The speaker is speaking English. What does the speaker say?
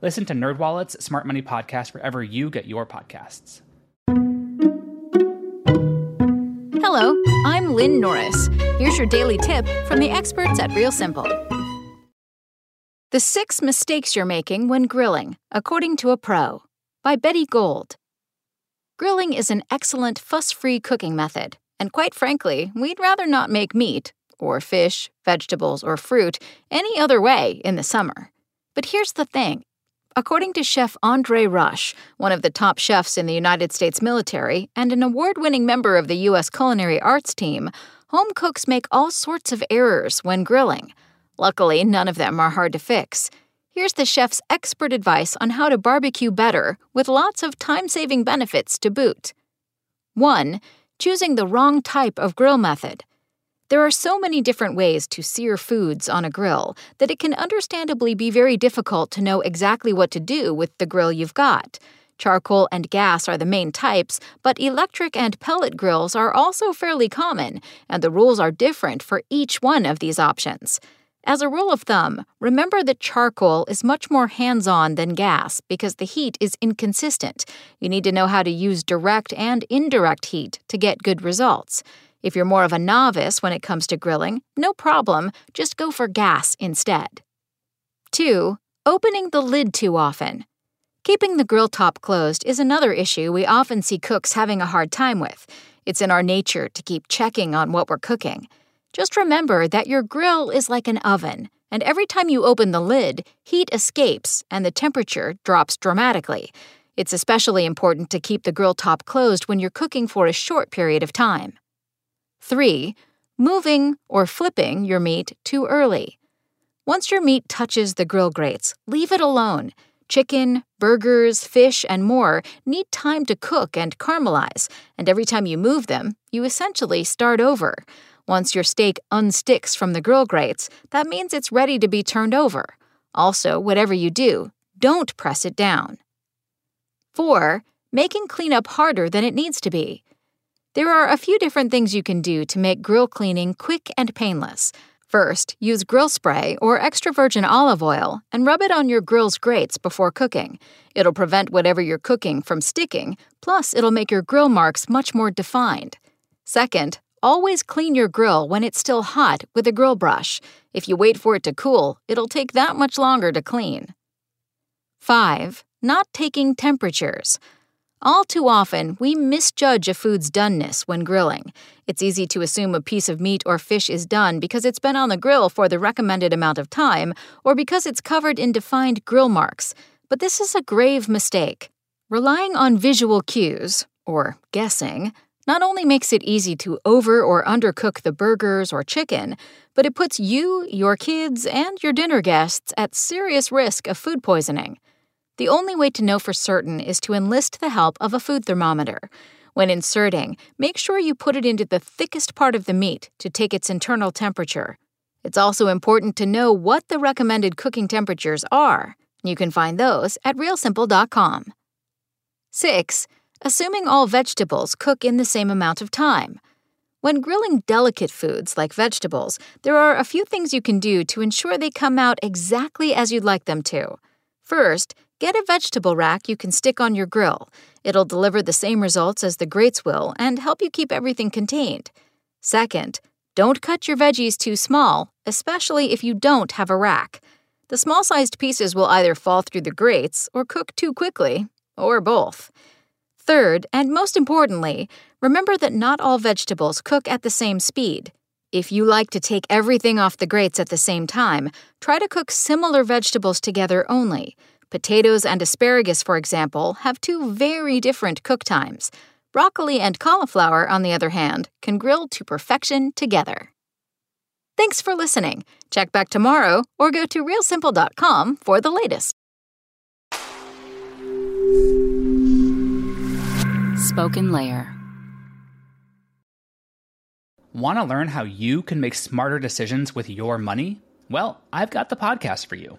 Listen to NerdWallet's Smart Money Podcast wherever you get your podcasts. Hello, I'm Lynn Norris. Here's your daily tip from the experts at Real Simple. The Six Mistakes You're Making When Grilling, according to a pro, by Betty Gold. Grilling is an excellent fuss free cooking method, and quite frankly, we'd rather not make meat, or fish, vegetables, or fruit any other way in the summer. But here's the thing According to Chef Andre Rush, one of the top chefs in the United States military and an award winning member of the U.S. Culinary Arts team, home cooks make all sorts of errors when grilling. Luckily, none of them are hard to fix. Here's the chef's expert advice on how to barbecue better with lots of time saving benefits to boot. 1. Choosing the wrong type of grill method. There are so many different ways to sear foods on a grill that it can understandably be very difficult to know exactly what to do with the grill you've got. Charcoal and gas are the main types, but electric and pellet grills are also fairly common, and the rules are different for each one of these options. As a rule of thumb, remember that charcoal is much more hands on than gas because the heat is inconsistent. You need to know how to use direct and indirect heat to get good results. If you're more of a novice when it comes to grilling, no problem, just go for gas instead. 2. Opening the lid too often. Keeping the grill top closed is another issue we often see cooks having a hard time with. It's in our nature to keep checking on what we're cooking. Just remember that your grill is like an oven, and every time you open the lid, heat escapes and the temperature drops dramatically. It's especially important to keep the grill top closed when you're cooking for a short period of time. 3. Moving or flipping your meat too early. Once your meat touches the grill grates, leave it alone. Chicken, burgers, fish, and more need time to cook and caramelize, and every time you move them, you essentially start over. Once your steak unsticks from the grill grates, that means it's ready to be turned over. Also, whatever you do, don't press it down. 4. Making cleanup harder than it needs to be. There are a few different things you can do to make grill cleaning quick and painless. First, use grill spray or extra virgin olive oil and rub it on your grill's grates before cooking. It'll prevent whatever you're cooking from sticking, plus, it'll make your grill marks much more defined. Second, always clean your grill when it's still hot with a grill brush. If you wait for it to cool, it'll take that much longer to clean. 5. Not taking temperatures. All too often, we misjudge a food's doneness when grilling. It's easy to assume a piece of meat or fish is done because it's been on the grill for the recommended amount of time or because it's covered in defined grill marks. But this is a grave mistake. Relying on visual cues, or guessing, not only makes it easy to over or undercook the burgers or chicken, but it puts you, your kids, and your dinner guests at serious risk of food poisoning. The only way to know for certain is to enlist the help of a food thermometer. When inserting, make sure you put it into the thickest part of the meat to take its internal temperature. It's also important to know what the recommended cooking temperatures are. You can find those at realsimple.com. 6. Assuming all vegetables cook in the same amount of time. When grilling delicate foods like vegetables, there are a few things you can do to ensure they come out exactly as you'd like them to. First, Get a vegetable rack you can stick on your grill. It'll deliver the same results as the grates will and help you keep everything contained. Second, don't cut your veggies too small, especially if you don't have a rack. The small sized pieces will either fall through the grates or cook too quickly, or both. Third, and most importantly, remember that not all vegetables cook at the same speed. If you like to take everything off the grates at the same time, try to cook similar vegetables together only. Potatoes and asparagus, for example, have two very different cook times. Broccoli and cauliflower, on the other hand, can grill to perfection together. Thanks for listening. Check back tomorrow or go to realsimple.com for the latest. Spoken Layer. Want to learn how you can make smarter decisions with your money? Well, I've got the podcast for you.